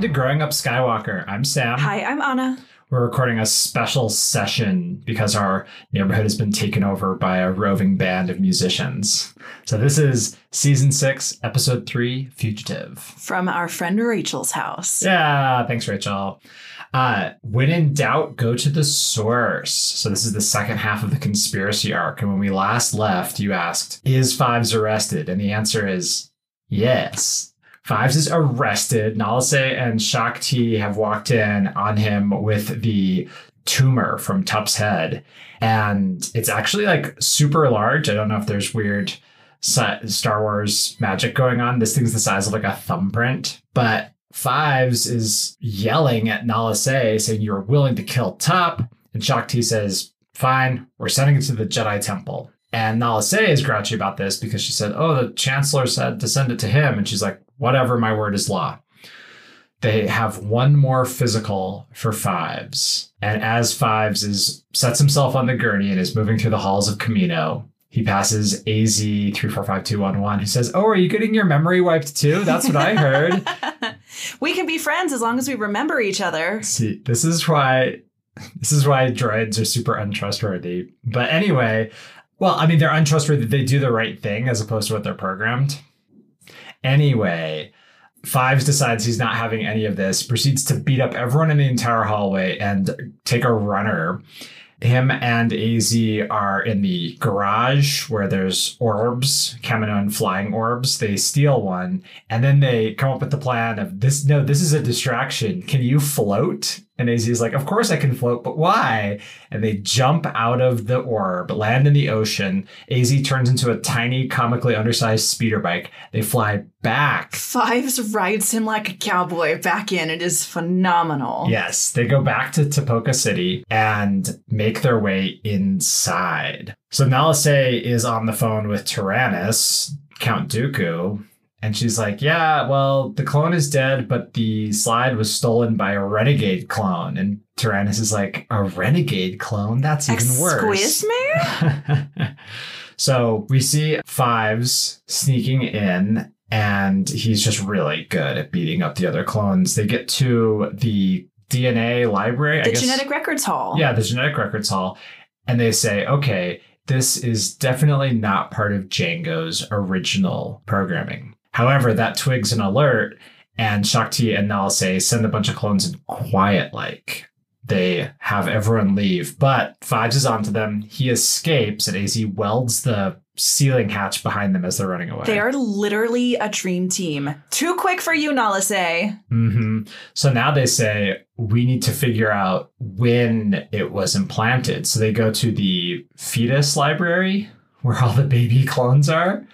Welcome to Growing Up Skywalker. I'm Sam. Hi, I'm Anna. We're recording a special session because our neighborhood has been taken over by a roving band of musicians. So this is season six, episode three, Fugitive. From our friend Rachel's house. Yeah, thanks, Rachel. Uh, when in doubt, go to the source. So this is the second half of the conspiracy arc. And when we last left, you asked, is Fives arrested? And the answer is yes. Fives is arrested. Nala Se and Shaak Ti have walked in on him with the tumor from Tup's head. And it's actually like super large. I don't know if there's weird Star Wars magic going on. This thing's the size of like a thumbprint. But Fives is yelling at Nala Se saying, You're willing to kill Tup. And Shaak Ti says, Fine, we're sending it to the Jedi Temple. And Nala Se is grouchy about this because she said, Oh, the Chancellor said to send it to him. And she's like, whatever, my word is law. They have one more physical for Fives. And as Fives is sets himself on the gurney and is moving through the halls of Kamino, he passes AZ three four five two one one. He says, "Oh, are you getting your memory wiped too? That's what I heard." we can be friends as long as we remember each other. See, this is why this is why droids are super untrustworthy. But anyway, well, I mean, they're untrustworthy. They do the right thing as opposed to what they're programmed. Anyway, Fives decides he's not having any of this, proceeds to beat up everyone in the entire hallway and take a runner. Him and AZ are in the garage where there's orbs, Kaminoan flying orbs. They steal one and then they come up with the plan of this. No, this is a distraction. Can you float? And AZ is like, Of course I can float, but why? And they jump out of the orb, land in the ocean. AZ turns into a tiny, comically undersized speeder bike. They fly back. Fives rides him like a cowboy back in. It is phenomenal. Yes, they go back to Tipoca City and make their way inside. So Nalase is on the phone with Tyrannus, Count Dooku, and she's like, Yeah, well, the clone is dead, but the slide was stolen by a renegade clone. And Tyrannus is like, A renegade clone? That's even Excuse worse. Excuse me? so we see Fives sneaking in, and he's just really good at beating up the other clones. They get to the DNA library, the genetic records hall. Yeah, the genetic records hall. And they say, okay, this is definitely not part of Jango's original programming. However, that twigs an alert, and Shaak Ti and Nala Se send a bunch of clones in quiet like. They have everyone leave, but Fives is onto them. He escapes, and AZ welds the ceiling hatch behind them as they're running away. They are literally a dream team. Too quick for you, Nala Se. Mm-hmm. So now they say, we need to figure out when it was implanted. So they go to the fetus library where all the baby clones are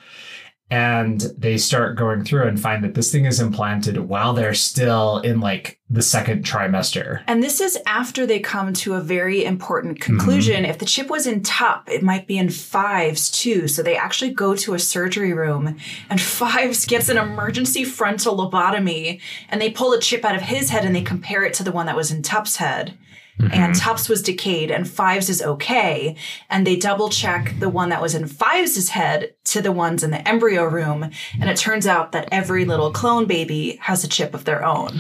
and they start going through and find that this thing is implanted while they're still in like the second trimester. And this is after they come to a very important conclusion. Mm-hmm. If the chip was in Tup, it might be in Fives too. So they actually go to a surgery room and Fives gets an emergency frontal lobotomy and they pull the chip out of his head and they compare it to the one that was in Tup's head. Mm-hmm. And Tups was decayed and Fives is okay. And they double check the one that was in Fives' head to the ones in the embryo room. And it turns out that every little clone baby has a chip of their own.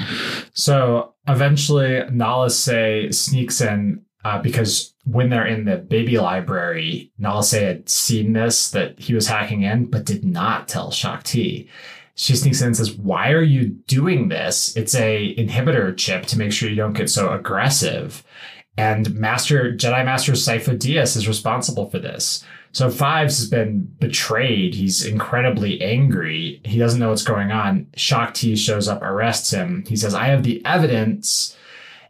So eventually Nala Se sneaks in uh, because when they're in the baby library, Nala Se had seen this that he was hacking in, but did not tell Shaak Ti she sneaks in and says, "Why are you doing this? It's a inhibitor chip to make sure you don't get so aggressive." And Master Jedi Master Sifo Dyas is responsible for this. So Fives has been betrayed. He's incredibly angry. He doesn't know what's going on. Shaak Ti shows up, arrests him. He says, "I have the evidence."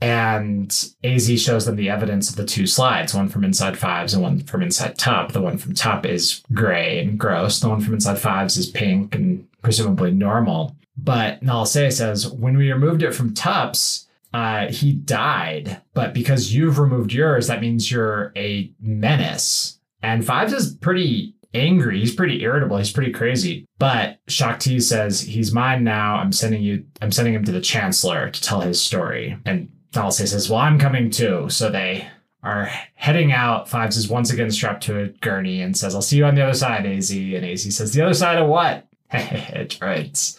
And AZ shows them the evidence of the two slides, one from inside fives and one from inside Tup. The one from Tup is gray and gross. The one from inside fives is pink and presumably normal. But Nala Se says, when we removed it from Tups, uh, he died. But because you've removed yours, that means you're a menace. And Fives is pretty angry. He's pretty irritable. He's pretty crazy. But Shaak Ti says, he's mine now. I'm sending you, I'm sending him to the Chancellor to tell his story. And Nala Se says, well, I'm coming too. So they are heading out. Fives is once again strapped to a gurney and says, I'll see you on the other side, AZ. And AZ says, the other side of what? Droids.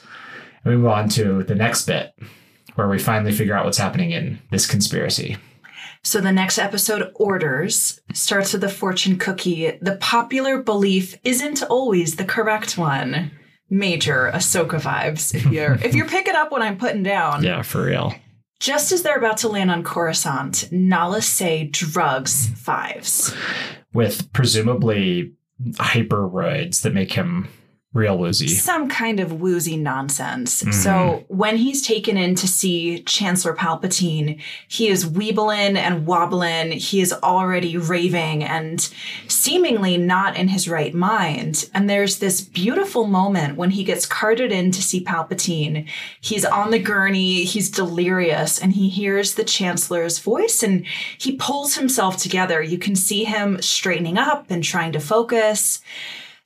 And we move on to the next bit, where we finally figure out what's happening in this conspiracy. So the next episode, Orders, starts with a fortune cookie. The popular belief isn't always the correct one. Major Ahsoka vibes if you're if you're picking up what I'm putting down. Yeah, for real. Just as they're about to land on Coruscant, Nala Se drugs Fives. With presumably hyperoids that make him real woozy. Some kind of woozy nonsense. Mhm. So when he's taken in to see Chancellor Palpatine, he is weebling and wobbling. He is already raving and seemingly not in his right mind. And there's this beautiful moment when he gets carted in to see Palpatine. He's on the gurney, he's delirious, and he hears the Chancellor's voice and he pulls himself together. You can see him straightening up and trying to focus.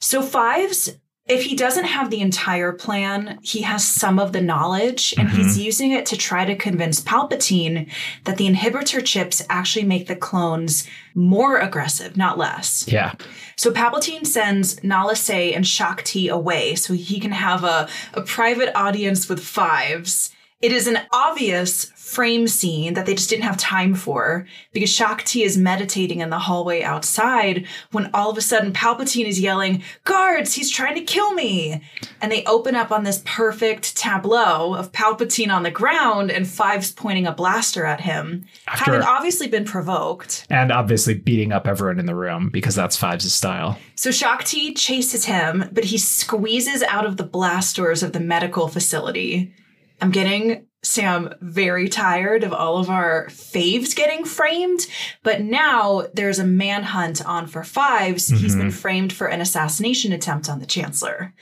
So, Fives if he doesn't have the entire plan, he has some of the knowledge and he's mm-hmm. using it to try to convince Palpatine that the inhibitor chips actually make the clones more aggressive, not less. Yeah. So Palpatine sends Nala Se and Shaak Ti away so he can have a, a private audience with fives. It is an obvious frame scene that they just didn't have time for because Shaak Ti is meditating in the hallway outside when all of a sudden Palpatine is yelling, Guards, he's trying to kill me. And they open up on this perfect tableau of Palpatine on the ground and Fives pointing a blaster at him, After- having obviously been provoked. And obviously beating up everyone in the room because that's Fives' style. So Shaak Ti chases him, but he squeezes out of the blast doors of the medical facility. I'm getting Sam very tired of all of our faves getting framed, but now there's a manhunt on for Fives. He's been mm-hmm. framed for an assassination attempt on the Chancellor.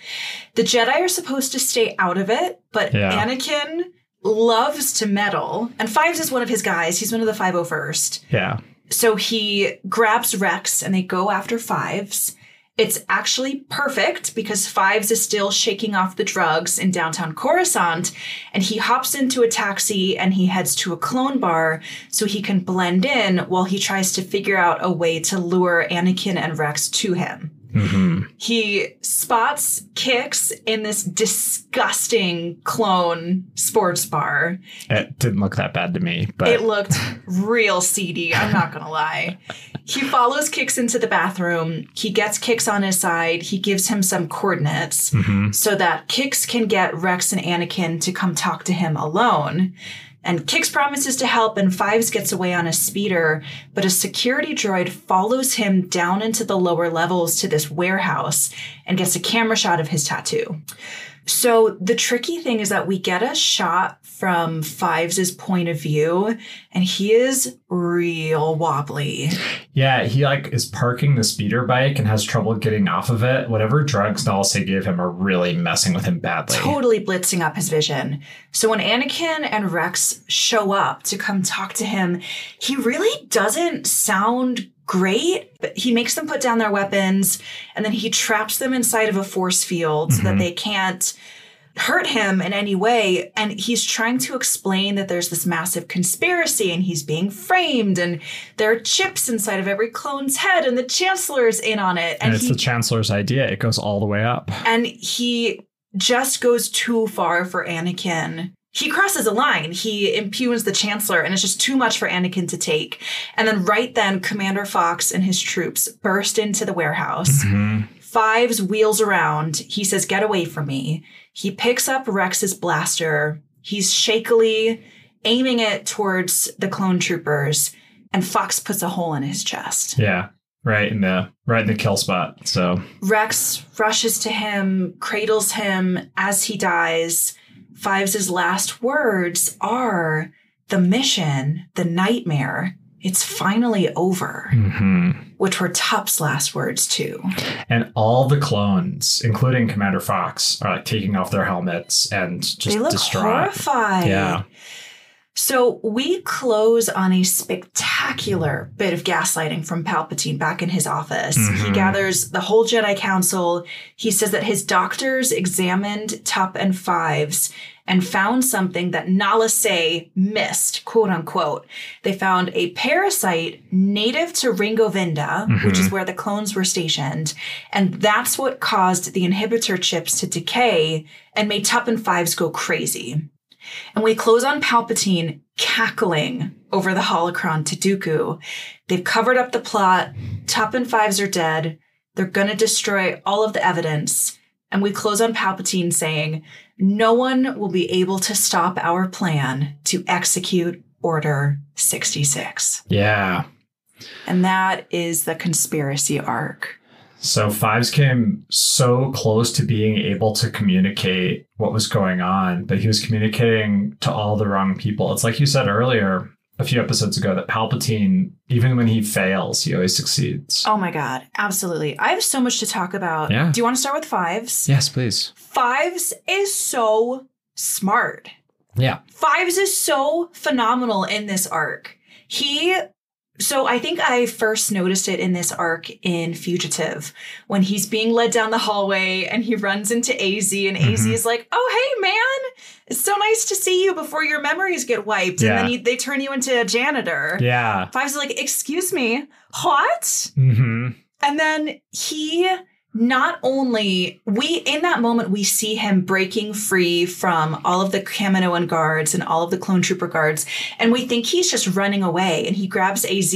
The Jedi are supposed to stay out of it, but Yeah. Anakin loves to meddle, and Fives is one of his guys. He's one of the 501st. Yeah. So he grabs Rex and they go after Fives. It's actually perfect because Fives is still shaking off the drugs in downtown Coruscant, and he hops into a taxi and he heads to a clone bar so he can blend in while he tries to figure out a way to lure Anakin and Rex to him. Hmm He spots Kix in this disgusting clone sports bar. It didn't look that bad to me, but It looked real seedy, I'm not gonna lie. He follows Kix into the bathroom. He gets Kix on his side. He gives him some coordinates Mhm. so that Kix can get Rex and Anakin to come talk to him alone. And Kix promises to help, and Fives gets away on a speeder, but a security droid follows him down into the lower levels to this warehouse and gets a camera shot of his tattoo. So the tricky thing is that we get a shot from Fives' point of view, and he is real wobbly. yeah, he like is parking the speeder bike and has trouble getting off of it. Whatever drugs Nala Se gave him are really messing with him badly. Totally blitzing up his vision. So when Anakin and Rex show up to come talk to him, he really doesn't sound great, but he makes them put down their weapons and then he traps them inside of a force field so that Mhm. they can't hurt him in any way. And he's trying to explain that there's this massive conspiracy and he's being framed and there are chips inside of every clone's head and the chancellor's in on it. and And it's he the chancellor's idea. It goes all the way up. and he just goes too far for Anakin. He crosses a line. He impugns the Chancellor, and it's just too much for Anakin to take. And then, right then, Commander Fox and his troops burst into the warehouse. Mhm. Fives wheels around. He says, Get away from me. He picks up Rex's blaster. He's shakily aiming it towards the clone troopers, and Fox puts a hole in his chest. Yeah, right in the right in the kill spot. So Rex rushes to him, cradles him as he dies. Fives' last words are the mission, the nightmare, it's finally over, mhm. Which were Tup's last words too. and all the clones, including Commander Fox, are like taking off their helmets and just they look distraught. horrified. Yeah. So we close on a spectacular bit of gaslighting from Palpatine back in his office. He Mhm. gathers the whole Jedi Council. He says that his doctors examined Tup and Fives and found something that Nala Se missed, quote unquote. They found a parasite native to Ringo Vinda, which is mm-hmm. where the clones were stationed, and that's what caused the inhibitor chips to decay and made Tup and Fives go crazy. And we close on Palpatine cackling over the holocron to Dooku. They've covered up the plot. And fives are dead. They're going to destroy all of the evidence. And we close on Palpatine saying, No one will be able to stop our plan to execute Order 66. Yeah. And that is the conspiracy arc. So Fives came so close to being able to communicate what was going on, but he was communicating to all the wrong people. It's like you said earlier, a few episodes ago, that Palpatine, even when he fails, he always succeeds. Oh my God, absolutely. I have so much to talk about. Yeah. Do you want to start with Fives? Yes, please. Fives is so smart. Yeah. Fives is so phenomenal in this arc. He so I think I first noticed it in this arc in Fugitive when he's being led down the hallway and he runs into AZ and AZ Mhm. is like, "Oh, hey man, it's so nice to see you before your memories get wiped." Yeah. And then he, they turn you into a janitor. Yeah. Fives is like, "Excuse me, what?" Mm-hmm. And then he not only we in that moment we see him breaking free from all of the Kaminoan guards and all of the clone trooper guards and we think he's just running away and he grabs AZ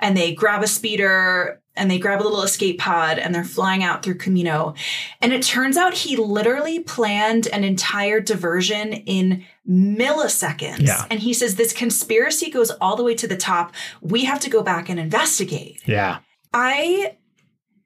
and they grab a speeder and they grab a little escape pod and they're flying out through Kamino and it turns out he literally planned an entire diversion in milliseconds Yeah. and he says this conspiracy goes all the way to the top we have to go back and investigate Yeah. I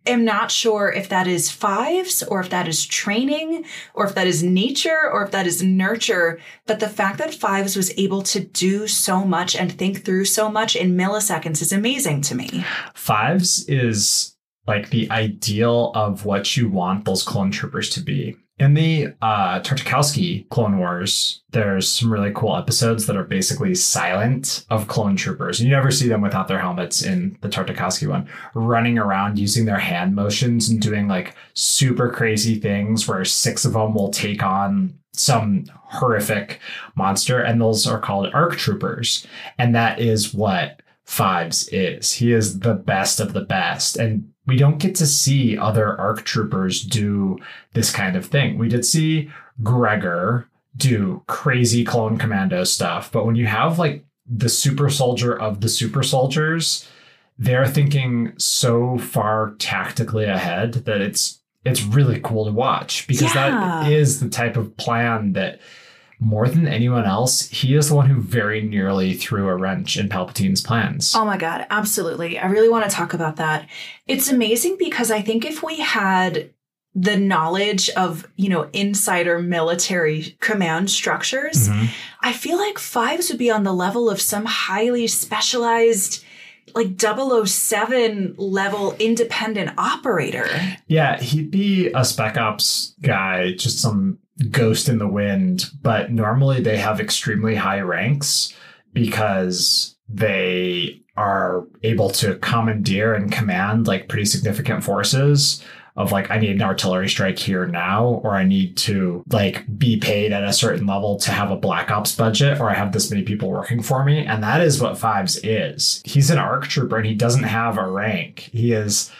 am not sure if that is fives or if that is training or if that is nature or if that is nurture. But the fact that fives was able to do so much and think through so much in milliseconds is amazing to me. Fives is like the ideal of what you want those clone troopers to be. In the uh, Tartakovsky Clone Wars, there's some really cool episodes that are basically silent of clone troopers. You never see them without their helmets in the Tartakovsky one, running around using their hand motions and doing like super crazy things where six of them will take on some horrific monster, and those are called ARC troopers. And that is what Fives is. He is the best of the best. And we don't get to see other ARC troopers do this kind of thing. We did see Gregor do crazy clone commando stuff, but when you have like the super soldier of the super soldiers, they're thinking so far tactically ahead that it's it's really cool to watch because Yeah. that is the type of plan that more than anyone else, he is the one who very nearly threw a wrench in Palpatine's plans. Oh my God, absolutely. I really want to talk about that. It's amazing because I think if we had the knowledge of, you know, insider military command structures, Mhm. I feel like fives would be on the level of some highly specialized, like 007 level independent operator. Yeah, he'd be a spec ops guy, just some ghost in the wind. But normally they have extremely high ranks because they are able to commandeer and command like pretty significant forces of like I need an artillery strike here now, or I need to like be paid at a certain level to have a black ops budget, or I have this many people working for me. And that is what Fives is. He's an ARC trooper and he doesn't have a rank. He is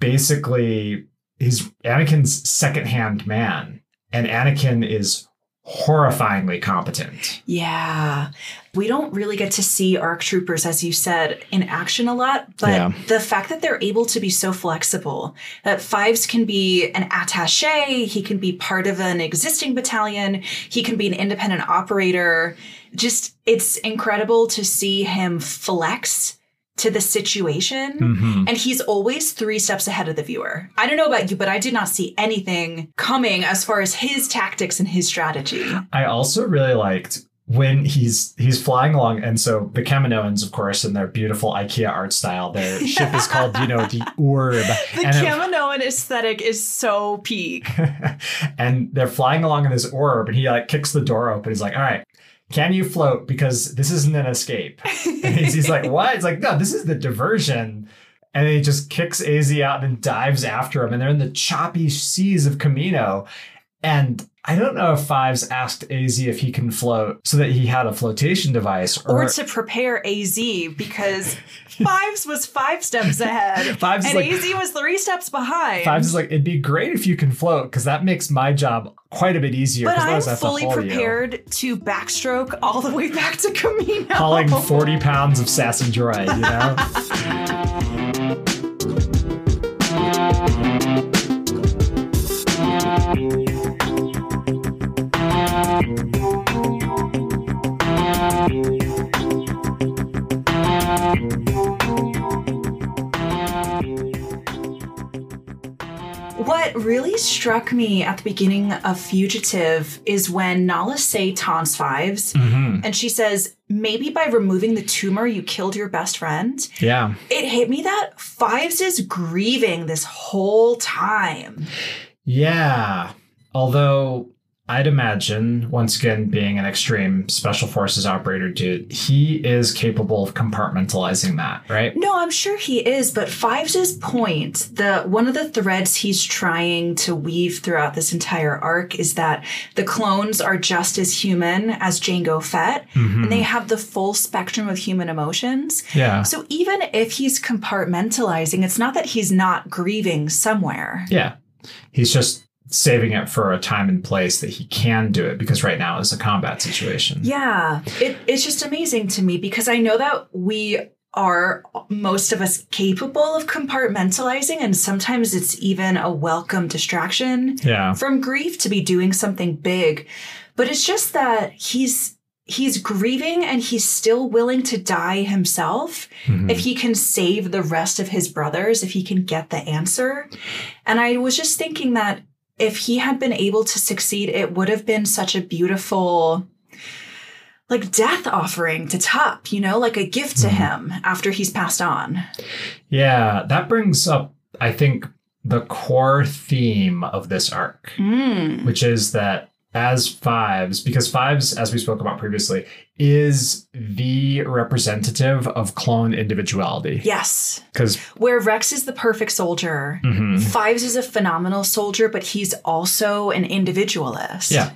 basically he's Anakin's second-hand man. And Anakin is horrifyingly competent. Yeah. We don't really get to see ARC troopers, as you said, in action a lot, but Yeah. the fact that they're able to be so flexible, that Fives can be an attache, he can be part of an existing battalion, he can be an independent operator. Just, it's incredible to see him flex to the situation. Mhm. And he's always three steps ahead of the viewer. I don't know about you, but I did not see anything coming as far as his tactics and his strategy. I also really liked when he's he's flying along, and so the Kaminoans, of course, in their beautiful IKEA art style, their ship is called, you know, the Orb. The and it- aesthetic is so peak. and they're flying along in this orb, and he like kicks the door open. He's like, "All right, can you float? Because this isn't an escape." He's, he's like, "What?" It's like, "No, this is the diversion." And he just kicks AZ out and dives after him, and they're in the choppy seas of Camino. And I don't know if Fives asked AZ if he can float so that he had a flotation device or, or to prepare AZ because Fives was five steps ahead. Fives and like, AZ was three steps behind. Fives is like, it'd be great if you can float because that makes my job quite a bit easier. But I'm fully prepared to backstroke all the way back to Kamino. Hauling 40 pounds of sassy droid, you know? What really struck me at the beginning of Fugitive is when Nala Se taunts Fives mm-hmm. and she says, maybe by removing the tumor, you killed your best friend. Yeah. It hit me that Fives is grieving this whole time. Yeah. Although I'd imagine, once again, being an extreme special forces operator dude, he is capable of compartmentalizing that, right? No, I'm sure he is, but Fives' point, the one of the threads he's trying to weave throughout this entire arc is that the clones are just as human as Jango Fett, mm-hmm. and they have the full spectrum of human emotions. Yeah. So even if he's compartmentalizing, it's not that he's not grieving somewhere. Yeah. He's just saving it for a time and place that he can do it because right now is a combat situation. Yeah. It, it's just amazing to me because I know that we are most of us capable of compartmentalizing and sometimes it's even a welcome distraction yeah. from grief to be doing something big. But it's just that he's he's grieving and he's still willing to die himself mm-hmm. if he can save the rest of his brothers, if he can get the answer. And I was just thinking that if he had been able to succeed, it would have been such a beautiful like death offering to Tup, you know, like a gift to mm. him after he's passed on. Yeah, that brings up, I think, the core theme of this arc, mm. which is that as fives, because fives, as we spoke about previously, is the representative of clone individuality. Yes. Because where Rex is the perfect soldier, mm-hmm. fives is a phenomenal soldier, but he's also an individualist. Yeah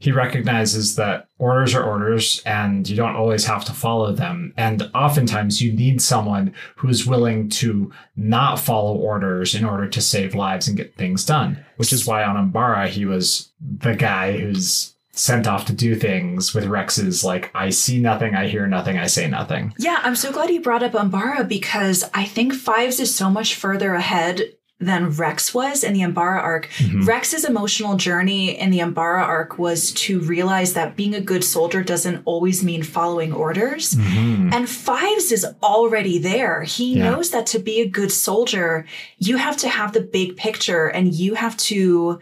he recognizes that orders are orders and you don't always have to follow them. And oftentimes you need someone who's willing to not follow orders in order to save lives and get things done, which is why on Umbara he was the guy who's sent off to do things with Rex's like I see nothing, I hear nothing, I say nothing. Yeah, I'm so glad you brought up Umbara because I think Fives is so much further ahead than Rex was in the Umbara arc. Mm-hmm. Rex's emotional journey in the Umbara arc was to realize that being a good soldier doesn't always mean following orders. Mm-hmm. And Fives is already there. He yeah. knows that to be a good soldier, you have to have the big picture and you have to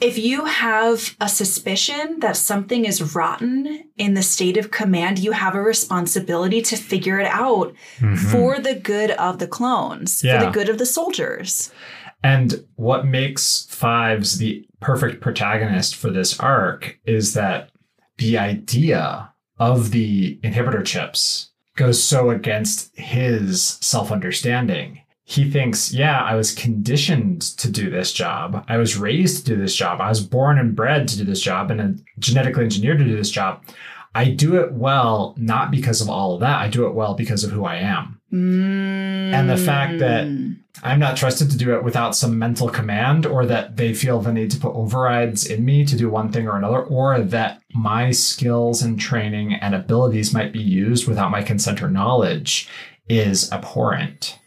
if you have a suspicion that something is rotten in the state of command, you have a responsibility to figure it out mm-hmm. for the good of the clones, yeah. for the good of the soldiers. And what makes Fives the perfect protagonist for this arc is that the idea of the inhibitor chips goes so against his self understanding he thinks, yeah, I was conditioned to do this job. I was raised to do this job. I was born and bred to do this job and genetically engineered to do this job. I do it well, not because of all of that. I do it well because of who I am. Mm. And the fact that I'm not trusted to do it without some mental command, or that they feel the need to put overrides in me to do one thing or another, or that my skills and training and abilities might be used without my consent or knowledge is abhorrent.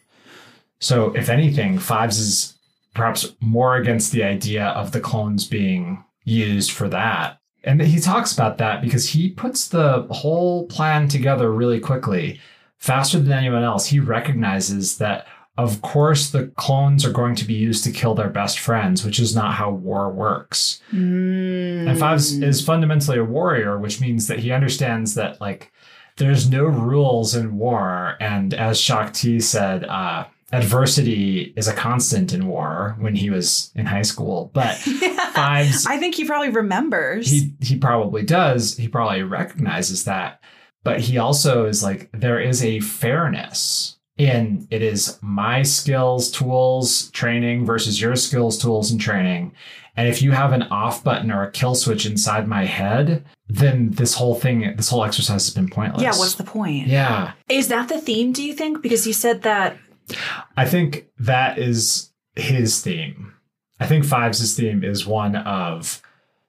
So, if anything, Fives is perhaps more against the idea of the clones being used for that. And he talks about that because he puts the whole plan together really quickly, faster than anyone else. He recognizes that, of course, the clones are going to be used to kill their best friends, which is not how war works. Mm. And Fives is fundamentally a warrior, which means that he understands that, like, there's no rules in war. And as Shaak Ti said, uh, adversity is a constant in war when he was in high school. But yeah, Fives I think he probably remembers. He he probably does. He probably recognizes that. But he also is like, there is a fairness in it is my skills, tools, training versus your skills, tools, and training. And if you have an off button or a kill switch inside my head, then this whole thing, this whole exercise has been pointless. Yeah, what's the point? Yeah. Is that the theme, do you think? Because you said that I think that is his theme. I think Fives' theme is one of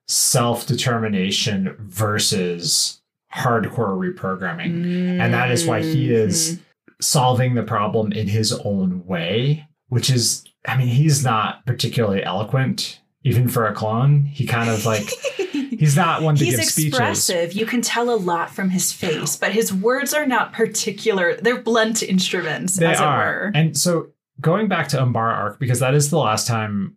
self determination versus hardcore reprogramming. And that is why he is mm-hmm. solving the problem in his own way, which is, I mean, he's not particularly eloquent, even for a clone. He kind of like, he's not one to He's give speeches. expressive. You can tell a lot from his face, but his words are not particular. They're blunt instruments, They as are. it were. And so going back to Umbara Arc, because that is the last time.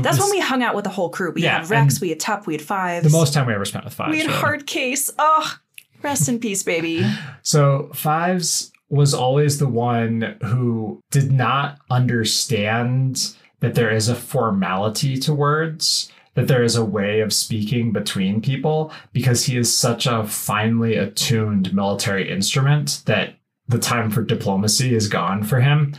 That's when we hung out with the whole crew. We Yeah, had Rex, we had Tup, we had Fives. The most time we ever spent with Fives. we had really. Hard Case. Oh, rest in peace, baby. So Fives was always the one who did not understand that there is a formality to words, that there is a way of speaking between people, because he is such a finely attuned military instrument that the time for diplomacy is gone for him.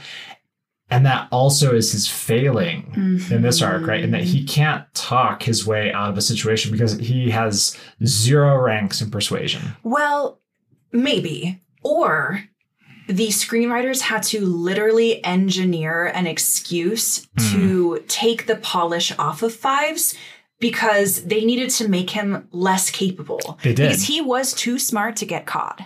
And that also is his failing in this arc, right? And that he mm-hmm. can't talk his way out of a situation because he has zero ranks in persuasion. Well, maybe. Or the screenwriters had to literally engineer an excuse Hmm. to take the polish off of Fives because they needed to make him less capable. They did. Because he was too smart to get caught.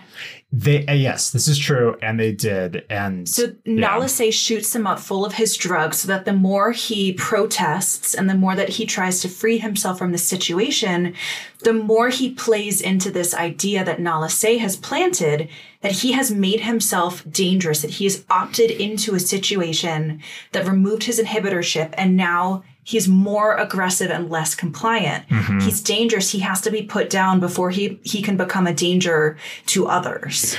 They uh, yes, this is true, and they did, and So Yeah. Nala Se shoots him up full of his drugs so that the more he protests and the more that he tries to free himself from the situation, the more he plays into this idea that Nala Se has planted that he has made himself dangerous, that he has opted into a situation that removed his inhibitor chip and now he's more aggressive and less compliant. Mm-hmm. He's dangerous. He has to be put down before he, he can become a danger to others.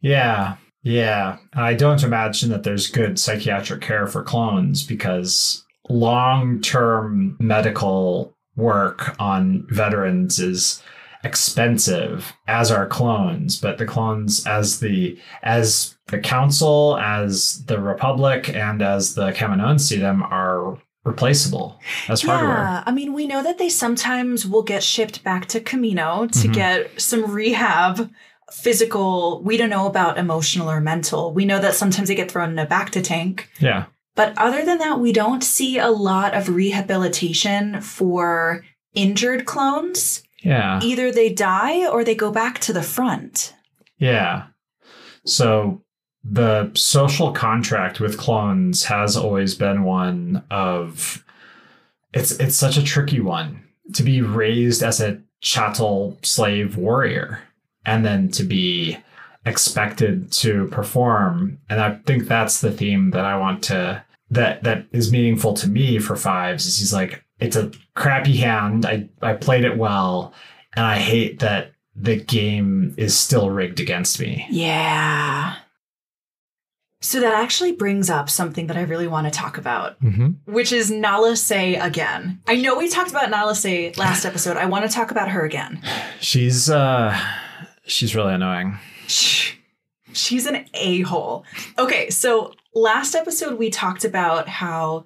yeah, yeah. I don't imagine that there's good psychiatric care for clones because long-term medical work on veterans is expensive as are clones but the clones as the as the council as the republic and as the Kaminoans see them are replaceable as hardware Yeah, I mean, we know that they sometimes will get shipped back to Kamino to Mhm. get some rehab, physical. We don't know about emotional or mental. We know that sometimes they get thrown in a Bacta tank. yeah But other than that, we don't see a lot of rehabilitation for injured clones. yeah Either they die or they go back to the front. Yeah. So the social contract with clones has always been one of it's it's such a tricky one to be raised as a chattel slave warrior and then to be expected to perform. And i think that's the theme that i want to that that is meaningful to me for fives is he's like it's a crappy hand. I i played it well and i hate that the game is still rigged against me. Yeah. So that actually brings up something that I really want to talk about. mm-hmm. which is Nala Se again. I know we talked about Nala Se last episode. I want to talk about her again. she's uh she's really annoying She's an a hole. Okay, so last episode we talked about how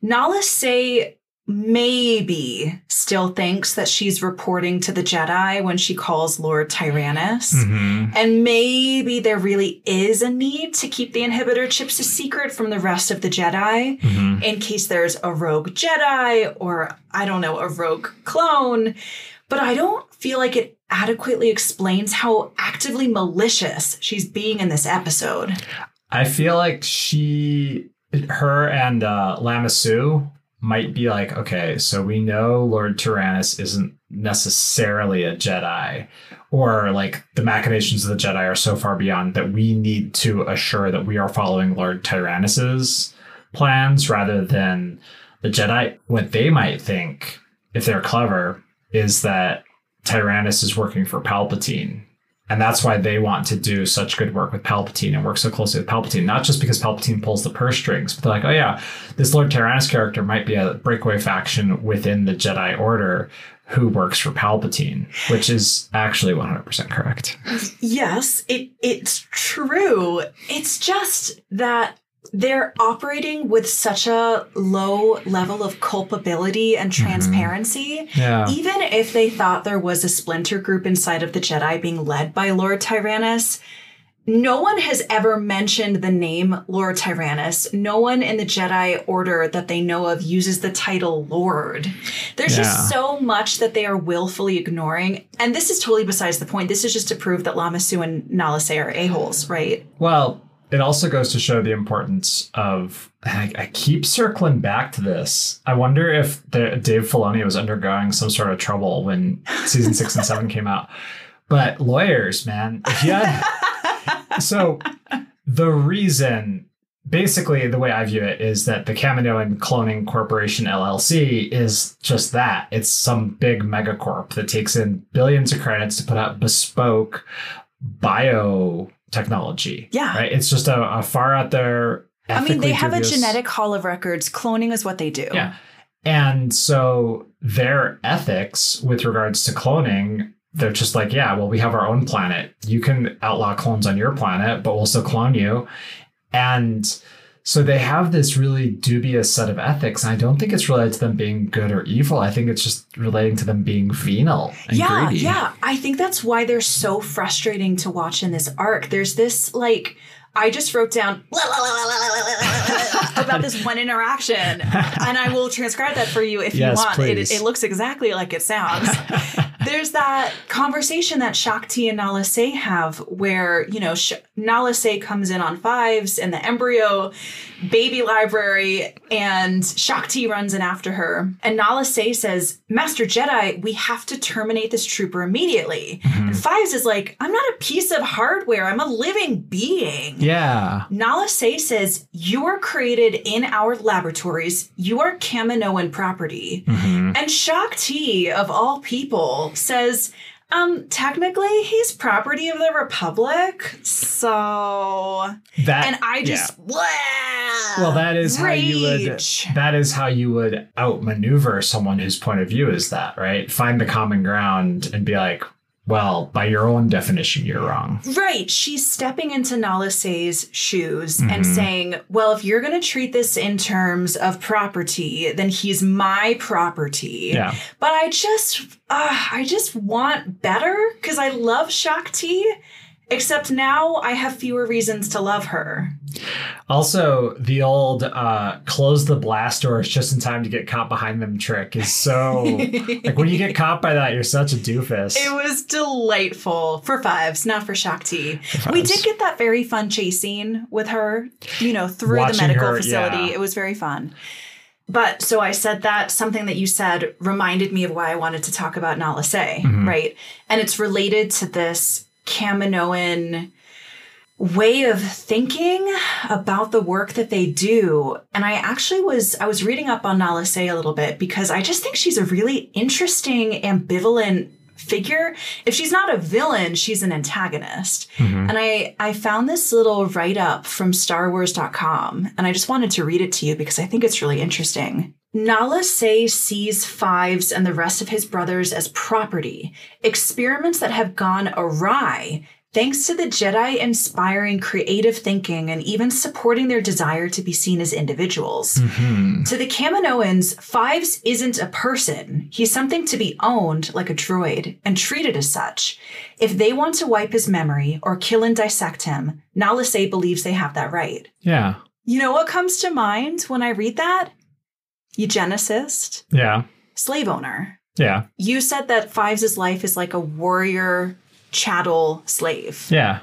Nala Se maybe still thinks that she's reporting to the Jedi when she calls Lord Tyrannus. mm-hmm. And maybe there really is a need to keep the inhibitor chips a secret from the rest of the Jedi Mm-hmm. in case there's a rogue Jedi or, I don't know, a rogue clone. But I don't feel like it adequately explains how actively malicious she's being in this episode. I feel like she, her, and uh, Lama Su might be like, okay, so we know Lord Tyrannus isn't necessarily a Jedi, or like the machinations of the Jedi are so far beyond that we need to assure that we are following Lord Tyrannus's plans rather than the Jedi. What they might think, if they're clever, is that Tyrannus is working for Palpatine and that's why they want to do such good work with Palpatine and work so closely with Palpatine. Not just because Palpatine pulls the purse strings, but they're like, oh yeah, this Lord Tyrannus character might be a breakaway faction within the Jedi Order who works for Palpatine, which is actually 100% correct. Yes, it it's true. It's just that they're operating with such a low level of culpability and mm-hmm. transparency. Yeah. Even if they thought there was a splinter group inside of the Jedi being led by Lord Tyrannus, no one has ever mentioned the name Lord Tyrannus. No one in the Jedi Order that they know of uses the title Lord. There's Yeah. just so much that they are willfully ignoring. And this is totally besides the point. This is just to prove that Lama Su and Nala Se are a-holes, right? Well, it also goes to show the importance of. I, I keep circling back to this. I wonder if the, Dave Filoni was undergoing some sort of trouble when season six and seven came out. But lawyers, man, if you had, so the reason, basically, the way I view it is that the Kaminoan Cloning Corporation LLC is just that. It's some big megacorp that takes in billions of credits to put out bespoke biotechnology. Yeah. Right. It's just a, a far out there. I mean, they have dubious- a genetic hall of records. Cloning is what they do. Yeah. And so their ethics with regards to cloning, they're just like, yeah, well, we have our own planet. You can outlaw clones on your planet, but we'll still clone you. And so they have this really dubious set of ethics. And I don't think it's related to them being good or evil. I think it's just relating to them being venal and yeah, greedy. yeah. I think that's why they're so frustrating to watch in this arc. There's this like I just wrote down about this one interaction, and I will transcribe that for you if Yes, you want. It, it looks exactly like it sounds. There's that conversation that Shaak Ti and Nala Se have where, you know, Sh- Nala Se comes in on fives and the embryo baby library and Shaak Ti runs in after her. And Nala Se says, Master Jedi, we have to terminate this trooper immediately. Mm-hmm. And Fives is like, I'm not a piece of hardware, I'm a living being. Yeah. Nala Se says, You are created in our laboratories. You are Kaminoan property. Mm-hmm. And Shaak Ti, of all people, says, um, technically he's property of the Republic. So That and I just Well, that is how you would. That is how you would outmaneuver someone whose point of view is that, right? Find the common ground and be like, "Well, by your own definition, you're wrong." Right. She's stepping into Nala Se's shoes and Mhm. saying, well, if you're going to treat this in terms of property, then he's my property. Yeah, But I just, uh, I just want better because I love Shaak Ti. Except now I have fewer reasons to love her. Also, the old uh, close the blast doors just in time to get caught behind them trick is so. like when you get caught by that, you're such a doofus. It was delightful for fives, not for Shaak Ti. For We did get that very fun chase scene with her, you know, through Watching the medical her, facility. yeah. It was very fun. But so I said that something that you said reminded me of why I wanted to talk about Nala Se, Mhm. right? And it's related to this Kaminoan way of thinking about the work that they do. And I actually was I was reading up on Nala a little bit because I just think she's a really interesting, ambivalent figure. If she's not a villain, she's an antagonist. Mhm. And I I found this little write up from starwars.com and I just wanted to read it to you because I think it's really interesting. Nala Se sees Fives and the rest of his brothers as property, experiments that have gone awry thanks to the Jedi inspiring creative thinking and even supporting their desire to be seen as individuals. Mhm. To the Kaminoans, Fives isn't a person. He's something to be owned like a droid and treated as such. If they want to wipe his memory or kill and dissect him, Nala Se believes they have that right. Yeah, You know what comes to mind when I read that? Eugenicist, yeah, slave owner. yeah, You said that Fives' life is like a warrior chattel slave. yeah.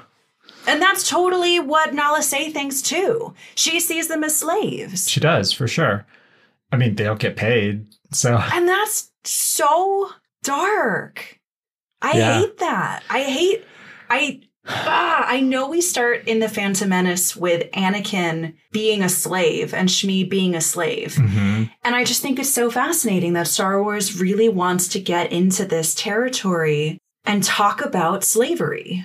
And that's totally what Nala Se thinks too. She sees them as slaves. She does for sure. I mean, they don't get paid, so And that's so dark. I Yeah. hate that. I hate I ah, I know we start in the Phantom Menace with Anakin being a slave and Shmi being a slave. Mhm. And I just think it's so fascinating that Star Wars really wants to get into this territory and talk about slavery.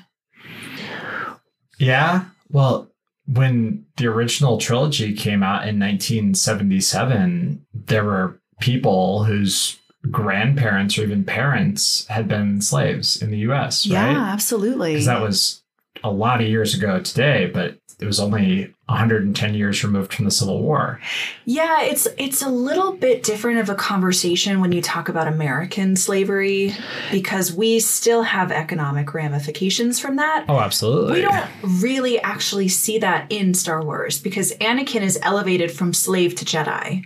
Yeah. Well, when the original trilogy came out in 1977, there were people whose grandparents or even parents had been slaves in the US, right? Yeah, absolutely. Because that was a lot of years ago today, but it was only 110 years removed from the Civil War. Yeah, it's it's a little bit different of a conversation when you talk about American slavery because we still have economic ramifications from that. Oh, absolutely. We don't really actually see that in Star Wars because Anakin is elevated from slave to Jedi.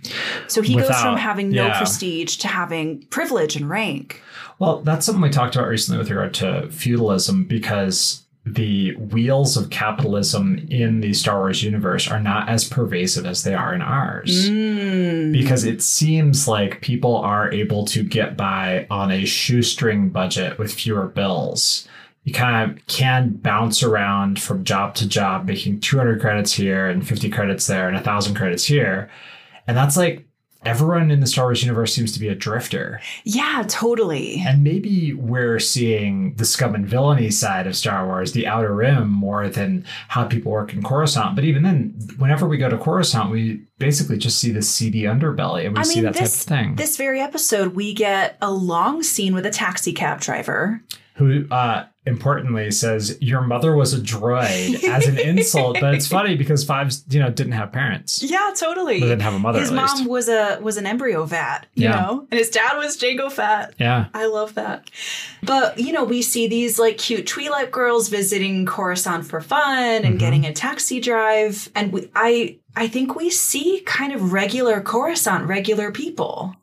So he goes from having no yeah. prestige to having privilege and rank. Well, that's something we talked about recently with regard to feudalism because the wheels of capitalism in the Star Wars universe are not as pervasive as they are in ours. Mm. Because it seems like people are able to get by on a shoestring budget with fewer bills. You kind of can bounce around from job to job, making 200 credits here and 50 credits there and 1,000 credits here. And that's like everyone in the Star Wars universe seems to be a drifter. Yeah, totally. And maybe we're seeing the scum and villainy side of Star Wars, the outer rim, more than how people work in Coruscant. But even then, whenever we go to Coruscant, we basically just see the seedy underbelly and we I see mean, that this type of thing. this very episode, we get a long scene with a taxi cab driver. Who, uh, importantly, says, Your mother was a droid as an insult. But it's funny because Fives, you know, didn't have parents. Yeah, totally. They didn't have a mother, his at least. mom was a was an embryo vat, you Yeah. know, and his dad was Jango Fett. Yeah. I love that. But you know, we see these like cute Twi'lek girls visiting Coruscant for fun and Mhm. getting a taxi drive, and we I I think we see kind of regular Coruscant, regular people.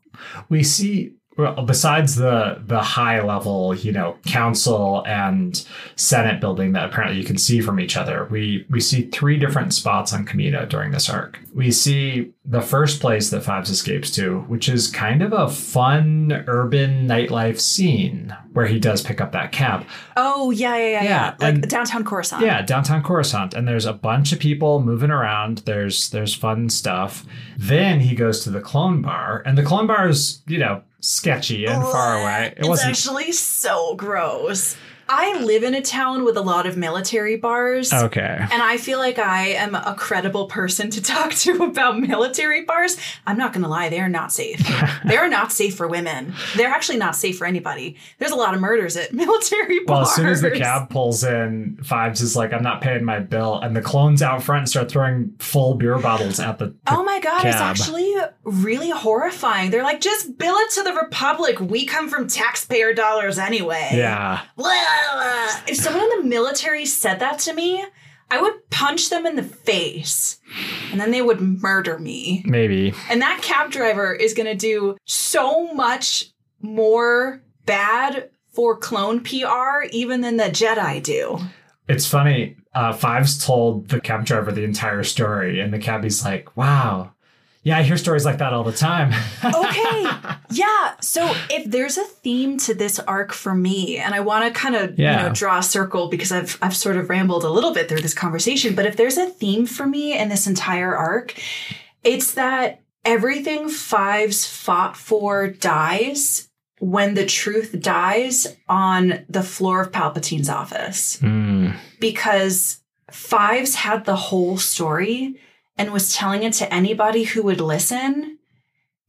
we see well besides the the high level you know council and senate building that apparently you can see from each other we we see three different spots on Kamino during this arc we see the first place that Fives escapes to which is kind of a fun urban nightlife scene where he does pick up that cab Oh yeah, yeah, yeah, yeah. Yeah, Like downtown Coruscant. yeah, downtown Coruscant, and there's a bunch of people moving around. There's there's fun stuff. Then he goes to the clone bar, and the clone bar is you know sketchy and far away. It wasn't. actually so gross. I live in a town with a lot of military bars. okay. And I feel like I am a credible person to talk to about military bars. I'm not going to lie, they are not safe. they are not safe for women. They're actually not safe for anybody. There's a lot of murders at military Well, bars. as soon as the cab pulls in, Fives is like, "I'm not paying my bill," and the clones out front start throwing full beer bottles at the. Oh my god, it's cab. actually really horrifying. They're like, just bill it to the Republic. We come from taxpayer dollars anyway. yeah, blah. If someone in the military said that to me, I would punch them in the face and then they would murder me. maybe. And that cab driver is going to do so much more bad for clone PR even than the Jedi do. It's funny. Uh, Fives told the cab driver the entire story, and the cabbie's like, "Wow, yeah, I hear stories like that all the time." Okay. Yeah. So if there's a theme to this arc for me, and I want to kind of Yeah. you know draw a circle because I've I've sort of rambled a little bit through this conversation, but if there's a theme for me in this entire arc, it's that everything Fives fought for dies when the truth dies on the floor of Palpatine's office Hmm. because Fives had the whole story and was telling it to anybody who would listen.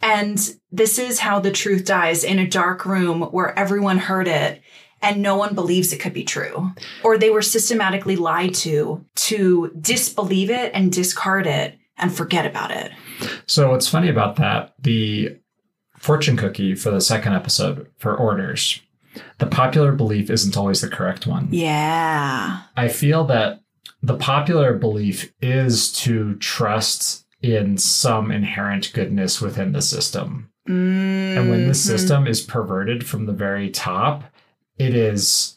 And this is how the truth dies in a dark room where everyone heard it and no one believes it could be true. Or they were systematically lied to to disbelieve it and discard it and forget about it. So what's funny about that? The fortune cookie for the second episode for orders. The popular belief isn't always the correct one. Yeah. I feel that the popular belief is to trust in some inherent goodness within the system. And when the Mhm. system is perverted from the very top, it is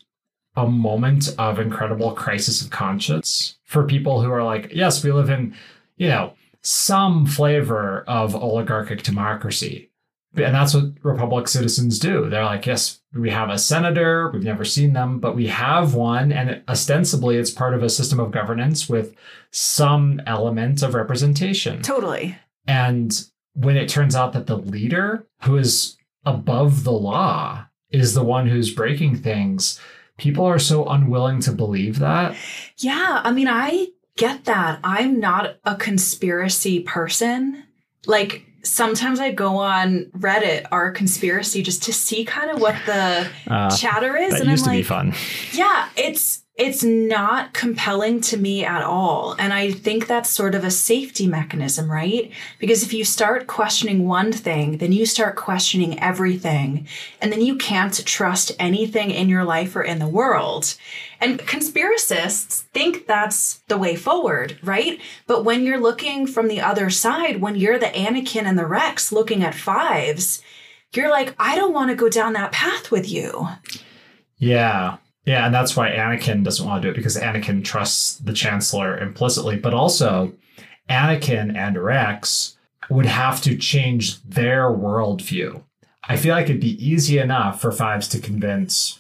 a moment of incredible crisis of conscience for people who are like, yes, we live in, you know, some flavor of oligarchic democracy. And that's what Republic citizens do. They're like, yes, we have a senator, we've never seen them, but we have one. And ostensibly, it's part of a system of governance with some element of representation. Totally. And when it turns out that the leader who is above the law is the one who's breaking things, people are so unwilling to believe that. Yeah, I mean, I get that. I'm not a conspiracy person. Like, sometimes I go on Reddit or conspiracy just to see kind of what the Uh, chatter is. that and used I'm to like, be fun. yeah, it's it's not compelling to me at all. And I think that's sort of a safety mechanism, right? Because if you start questioning one thing, then you start questioning everything. And then you can't trust anything in your life or in the world. And conspiracists think that's the way forward, right? But when you're looking from the other side, when you're the Anakin and the Rex looking at fives, you're like, I don't want to go down that path with you. Yeah. Yeah, and that's why Anakin doesn't want to do it because Anakin trusts the Chancellor implicitly, but also Anakin and Rex would have to change their worldview. I feel like it'd be easy enough for Fives to convince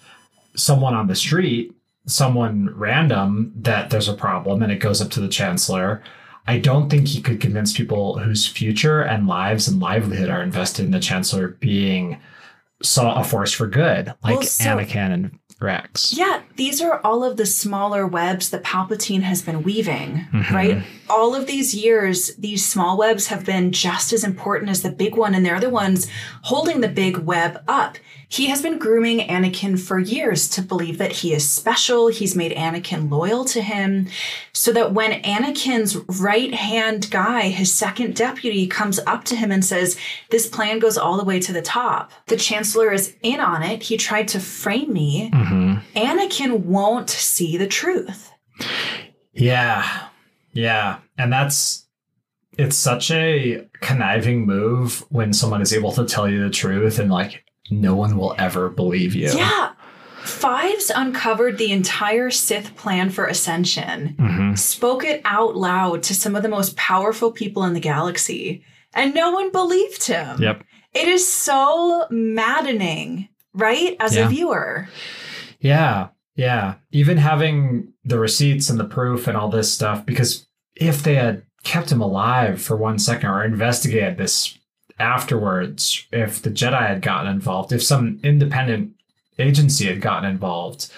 someone on the street, someone random, that there's a problem and it goes up to the Chancellor. I don't think he could convince people whose future and lives and livelihood are invested in the Chancellor being saw a force for good, like Well, so- Anakin and Rex. Yeah, these are all of the smaller webs that Palpatine has been weaving, Mhm. right? All of these years, these small webs have been just as important as the big one, and they're the ones holding the big web up. He has been grooming Anakin for years to believe that he is special. He's made Anakin loyal to him, so that when Anakin's right hand guy, his second deputy, comes up to him and says, This plan goes all the way to the top, the Chancellor is in on it. He tried to frame me. hmm Anakin won't see the truth. Yeah. Yeah. And that's it's such a conniving move when someone is able to tell you the truth and like no one will ever believe you. Yeah. Fives uncovered the entire Sith plan for ascension, Mhm. spoke it out loud to some of the most powerful people in the galaxy, and no one believed him. Yep. It is so maddening, right? As Yeah. a viewer. Yeah. Yeah. Even having the receipts and the proof and all this stuff, because if they had kept him alive for one second or investigated this afterwards, if the Jedi had gotten involved, if some independent agency had gotten involved,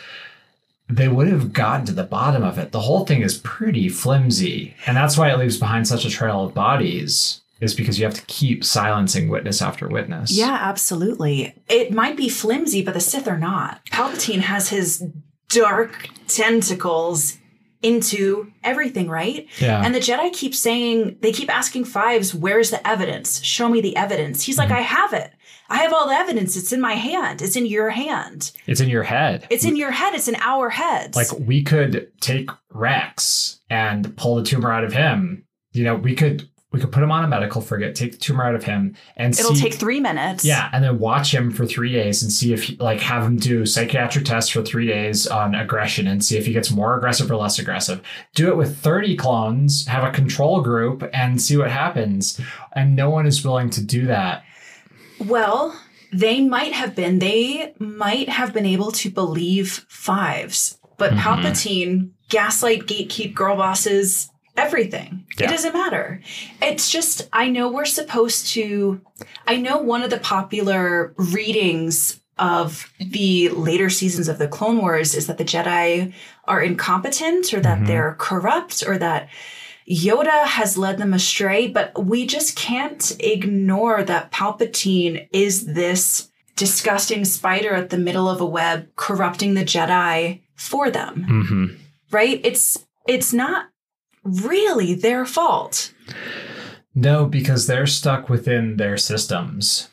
they would have gotten to the bottom of it. The whole thing is pretty flimsy. And that's why it leaves behind such a trail of bodies, is because you have to keep silencing witness after witness. Yeah, absolutely. It might be flimsy, but the Sith are not. Palpatine has his dark tentacles into everything, right? Yeah. And the Jedi keep saying, they keep asking Fives, where's the evidence? Show me the evidence. He's like, mm-hmm. I have it. I have all the evidence. It's in my hand. It's in your hand. it's in your head. It's in your head. It's in our heads. like we could take Rex and pull the tumor out of him. You know, we could we could put him on a medical frigate, take the tumor out of him, and it'll see, take three minutes. yeah, and then watch him for three days and see if he, like have him do psychiatric tests for three days on aggression and see if he gets more aggressive or less aggressive. Do it with thirty clones, have a control group, and see what happens. And no one is willing to do that. Well, they might have been. They might have been able to believe Fives, but Mhm. Palpatine, gaslight, gatekeep, girl bosses, everything. Yeah. It doesn't matter. It's just, I know we're supposed to, I know one of the popular readings of the later seasons of the Clone Wars is that the Jedi are incompetent or that Mhm. they're corrupt or that Yoda has led them astray, but we just can't ignore that Palpatine is this disgusting spider at the middle of a web corrupting the Jedi for them, Mm-hmm. right? It's it's not really their fault. No, because they're stuck within their systems.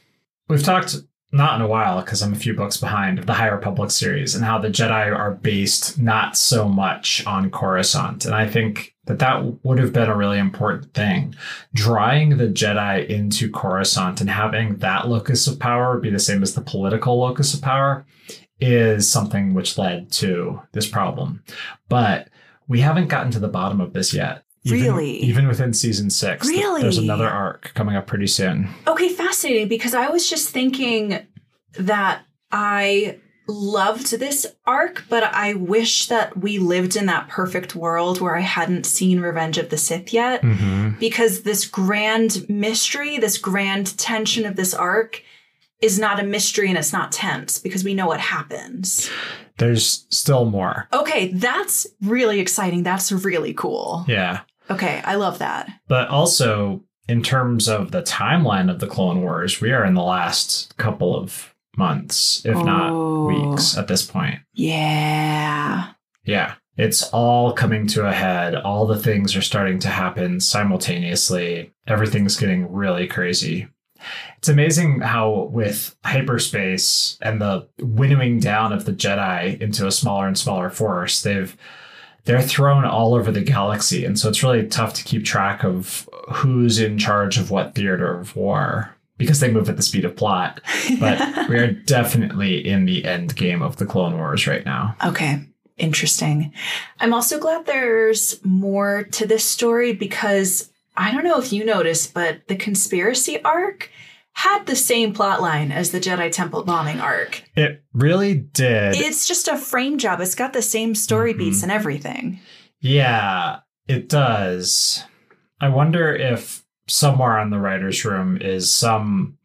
We've talked not in a while because I'm a few books behind the High Republic series and how the Jedi are based not so much on Coruscant. And I think that that would have been a really important thing. Drawing the Jedi into Coruscant and having that locus of power be the same as the political locus of power is something which led to this problem. But we haven't gotten to the bottom of this yet. Even- Really? Even within season six. Really? There's another arc coming up pretty soon. Okay, fascinating because I was just thinking that I loved this arc, but I wish that we lived in that perfect world where I hadn't seen Revenge of the Sith yet. Mm-hmm. because this grand mystery, this grand tension of this arc is not a mystery and it's not tense because we know what happens. There's still more. Okay, that's really exciting. That's really cool. Yeah. Okay, I love that. But also, in terms of the timeline of the Clone Wars, we are in the last couple of months, if Oh. not weeks at this point. Yeah. Yeah. It's all coming to a head. All the things are starting to happen simultaneously. Everything's getting really crazy. It's amazing how, with hyperspace and the winnowing down of the Jedi into a smaller and smaller force, they've they're thrown all over the galaxy, and so it's really tough to keep track of who's in charge of what theater of war because they move at the speed of plot. But we are definitely in the end game of the Clone Wars right now. Okay. Interesting. I'm also glad there's more to this story because I don't know if you noticed, but the conspiracy arc had the same plot line as the Jedi Temple bombing arc. It really did. It's just a frame job. It's got the same story Mhm. beats and everything. Yeah, it does. I wonder if somewhere in the writer's room is some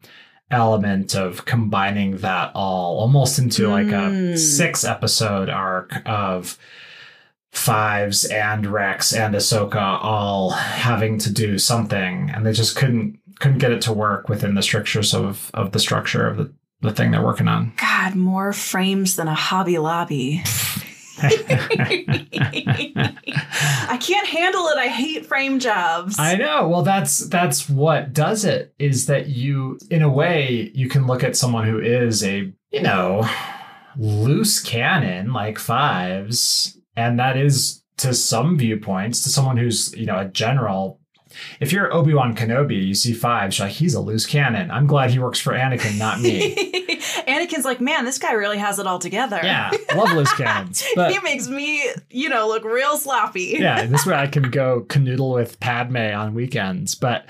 element of combining that all almost into like a Mm. six episode arc of Fives and Rex and Ahsoka all having to do something and they just couldn't couldn't get it to work within the strictures of of the structure of the, the thing they're working on. God, more frames than a Hobby Lobby. I can't handle it. I hate frame jobs. I know. Well, that's that's what does it is that you in a way you can look at someone who is a, you know, loose cannon like fives and that is to some viewpoints to someone who's, you know, a general if you're Obi-Wan Kenobi, you see fives, you're like he's a loose cannon. I'm glad he works for Anakin, not me. Anakin's like, man, this guy really has it all together. yeah, love loose cannons. But he makes me, you know, look real sloppy. yeah, this way I can go canoodle with Padme on weekends. But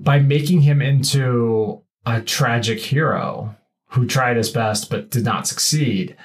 by making him into a tragic hero who tried his best but did not succeed,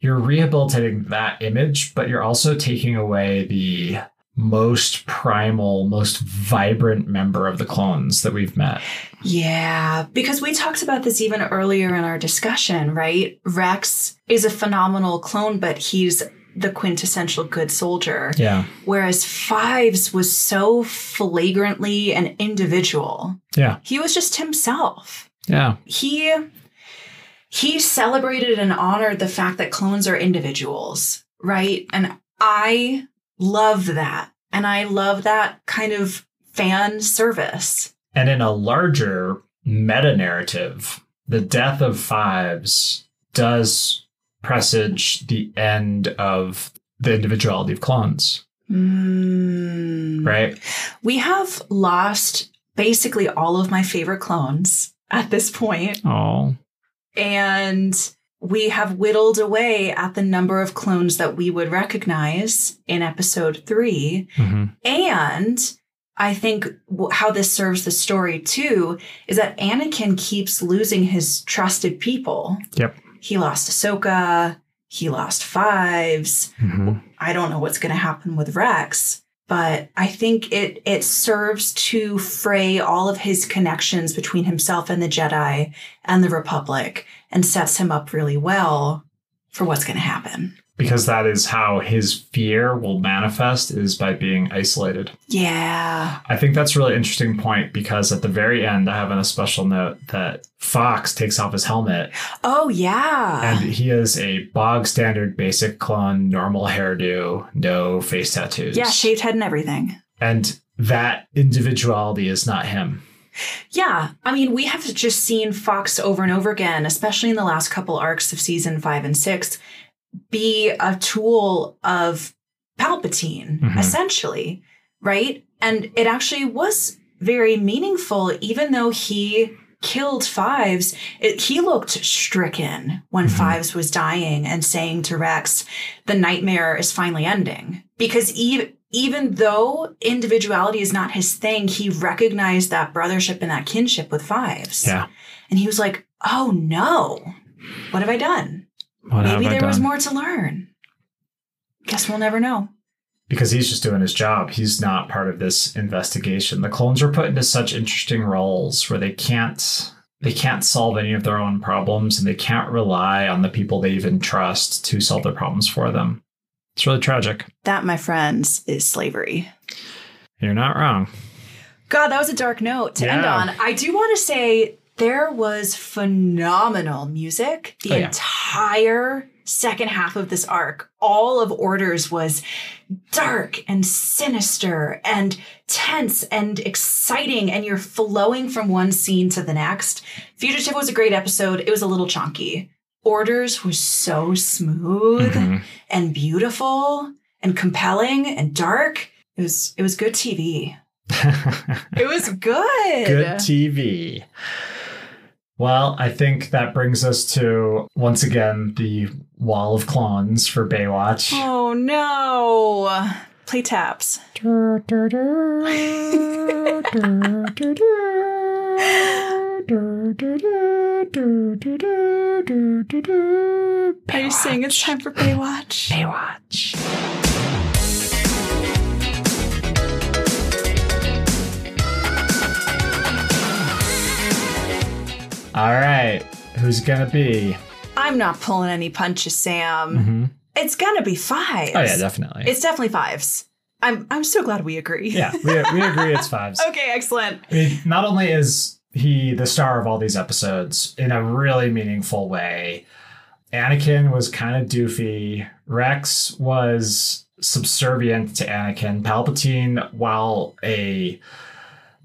you're rehabilitating that image, but you're also taking away the most primal, most vibrant member of the clones that we've met. Yeah, because we talked about this even earlier in our discussion, right? Rex is a phenomenal clone, but he's the quintessential good soldier. Yeah. Whereas Fives was so flagrantly an individual. Yeah. He was just himself. Yeah. He he celebrated and honored the fact that clones are individuals, right? And I love that. And I love that kind of fan service. And in a larger meta narrative, the death of Fives does presage the end of the individuality of clones, Mm. right? We have lost basically all of my favorite clones at this point, Oh, and we have whittled away at the number of clones that we would recognize in episode three. hmm And I think how this serves the story too is that Anakin keeps losing his trusted people. Yep. He lost Ahsoka. He lost Fives. hmm I don't know what's going to happen with Rex, but I think it it serves to fray all of his connections between himself and the Jedi and the Republic and sets him up really well for what's going to happen. Because that is how his fear will manifest is by being isolated. Yeah. I think that's a really interesting point because at the very end, I have in a special note that Fox takes off his helmet Oh yeah. and he is a bog standard basic clone, normal hairdo, no face tattoos. yeah, shaved head and everything. And that individuality is not him. Yeah, I mean, we have just seen Fox over and over again, especially in the last couple arcs of season five and six, be a tool of Palpatine, Mhm. essentially, right? And it actually was very meaningful, even though he killed Fives. It, he looked stricken when Mhm. Fives was dying and saying to Rex, the nightmare is finally ending. Because even even though individuality is not his thing, he recognized that brothership and that kinship with Fives. Yeah. And he was like, oh no, what have I done? What Maybe there was more to learn. Guess we'll never know. because he's just doing his job. He's not part of this investigation. The clones are put into such interesting roles where they can't they can't solve any of their own problems and they can't rely on the people they even trust to solve their problems for them. It's really tragic. That, my friends, is slavery. You're not wrong. God, that was a dark note to end on. I do want to say there was phenomenal music the Oh, yeah. entire second half of this arc, all of Orders was dark and sinister and tense and exciting, and you're flowing from one scene to the next. Fugitive was a great episode. It was a little chunky. Orders was so smooth Mhm. and beautiful and compelling and dark. It was it was good TV. It was good. Good TV. Well, I think that brings us to once again the wall of clones for Baywatch. Oh no. Play taps. Are you saying it's time for Baywatch? Baywatch. All right, who's it gonna be? I'm not pulling any punches, Sam. hmm It's gonna be fives. Oh yeah, definitely. It's definitely fives. I'm I'm so glad we agree. yeah, we, we agree. It's fives. okay, excellent. I mean, not only is he the star of all these episodes in a really meaningful way, Anakin was kind of doofy. Rex was subservient to Anakin. Palpatine, while a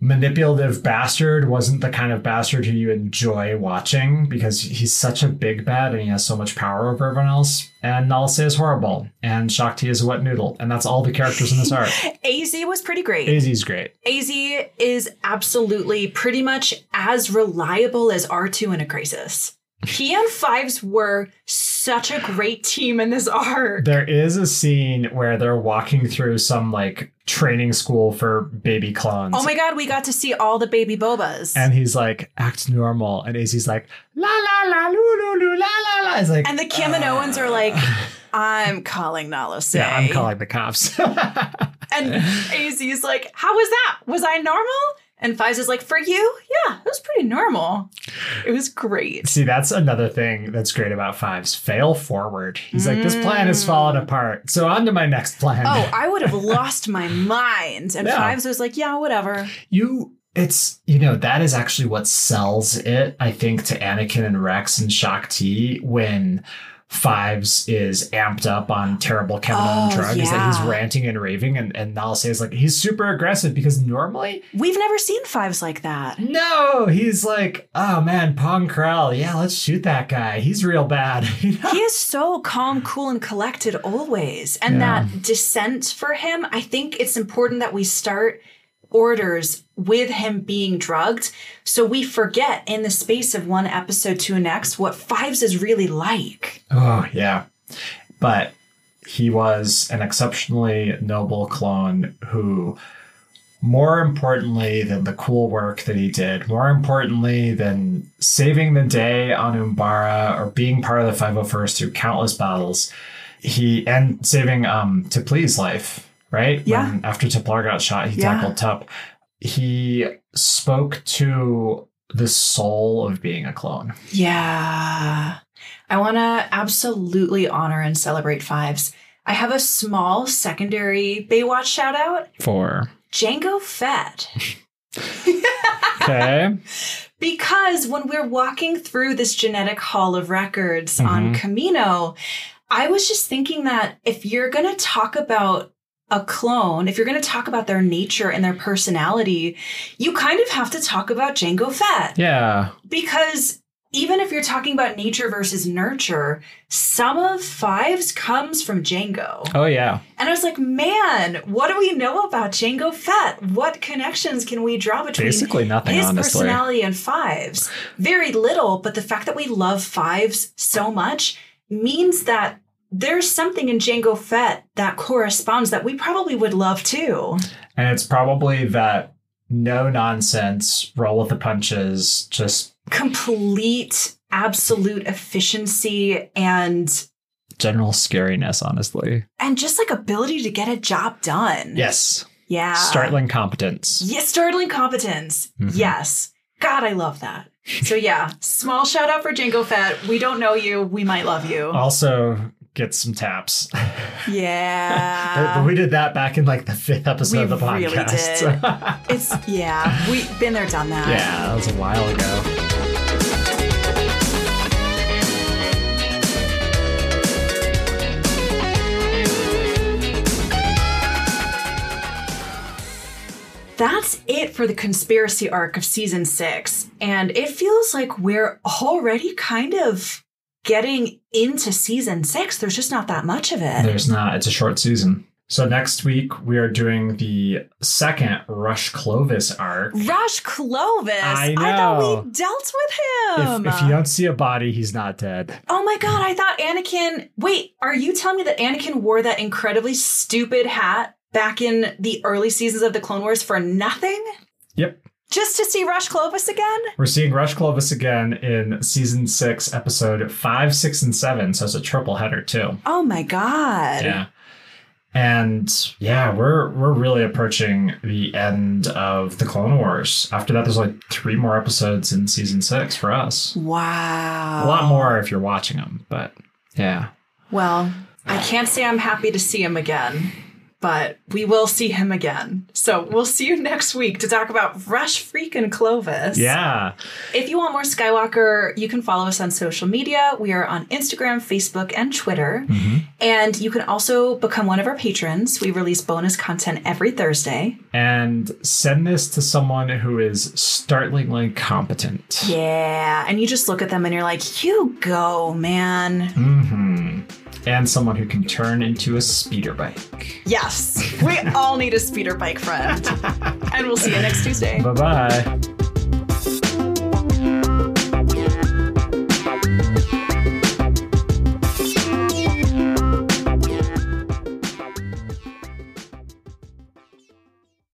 manipulative bastard, wasn't the kind of bastard who you enjoy watching because he's such a big bad and he has so much power over everyone else. And Nala Se is horrible, and Shaak Ti is a wet noodle, and that's all the characters in this arc. AZ was pretty great. Izzy's great. AZ is absolutely pretty much as reliable as R2 in a crisis. He and Fives were such a great team in this arc. There is a scene where they're walking through some like training school for baby clones. Oh my god, we got to see all the baby bobas. And he's like, act normal. And Izzy's like, la la la, lu lu lu, la la la. It's like, And the Kaminoans are like, I'm calling Nala Se. yeah, I'm calling the cops. And AZ's like, How was that? Was I normal? And Fives is like, For you? Yeah, it was pretty normal. It was great. See, that's another thing that's great about Fives. Fail forward. He's like, this plan is falling apart. So on to my next plan. Mm. Oh, I would have lost my mind. And Yeah. Fives was like, Yeah, whatever. you it's you know that is actually what sells it i think to anakin and rex and Shaak Ti when fives is amped up on terrible chemical Oh, drugs that he's ranting and raving and and Nala Se is like he's super aggressive because normally We've never seen Fives like that. no he's like oh man pong krell yeah let's shoot that guy he's real bad you know? He is so calm, cool, and collected always. And Yeah. that descent for him, I think it's important that we start orders with him being drugged so we forget in the space of one episode to next what Fives is really like. Oh, yeah. But he was an exceptionally noble clone who, more importantly than the cool work that he did, more importantly than saving the day on Umbara or being part of the 501st through countless battles, he and saving um to please life, right? Yeah. When, after Tiplar got shot, he Yeah. tackled Tup. He spoke to the soul of being a clone. Yeah. I want to absolutely honor and celebrate Fives. I have a small secondary Baywatch shout out For Jango Fett. okay. Because when we're walking through this genetic hall of records on Mhm. Kamino, I was just thinking that if you're going to talk about a clone, if you're going to talk about their nature and their personality, you kind of have to talk about Jango Fett. Yeah. Because even if you're talking about nature versus nurture, some of Fives comes from Jango. Oh yeah. And I was like, man, what do we know about Jango Fett? What connections can we draw between Basically nothing, his honestly. personality and Fives? Very little, but the fact that we love Fives so much means that there's something in Jango Fett that corresponds that we probably would love too. And it's probably that no nonsense, roll with the punches, just Complete, absolute efficiency and general scariness, honestly. and just like ability to get a job done. Yes. Yeah. Startling competence. Yes, startling competence. Mhm. Yes. God, I love that. So yeah, small shout out for Jango Fett. We don't know you. We might love you. Also, Get some taps. Yeah. but we did that back in like the fifth episode we of the podcast. Really it's yeah, we've been there, done that. Yeah, that was a while ago. that's it for the conspiracy arc of season six. And it feels like we're already kind of getting into season six. There's just not that much of it. There's not. It's a short season. So next week we are doing the second Rush Clovis arc. Rush Clovis. I thought know. we dealt with him. If, if you don't see a body, he's not dead. Oh my god, I thought Anakin. Wait, are you telling me that Anakin wore that incredibly stupid hat back in the early seasons of the Clone Wars for nothing? Yep. Just to see Rush Clovis again? We're seeing Rush Clovis again in season six, episode five, six, and seven. So it's a triple header too. Oh my god. Yeah. And yeah, we're we're really approaching the end of the Clone Wars. After that, there's like three more episodes in season six for us. Wow. A lot more if you're watching them, but yeah. Well, I can't say I'm happy to see him again, but we will see him again. So we'll see you next week to talk about Rush freaking Clovis. Yeah. If you want more Skywalker, you can follow us on social media. We are on Instagram, Facebook, and Twitter. And you can also become one of our patrons. We release bonus content every Thursday. And send this to someone who is startlingly competent. Yeah. And you just look at them and you're like, you go, man. hmm And someone who can turn into a speeder bike. Yes. We all need a speeder bike friend. and we'll see you next Tuesday. Bye bye.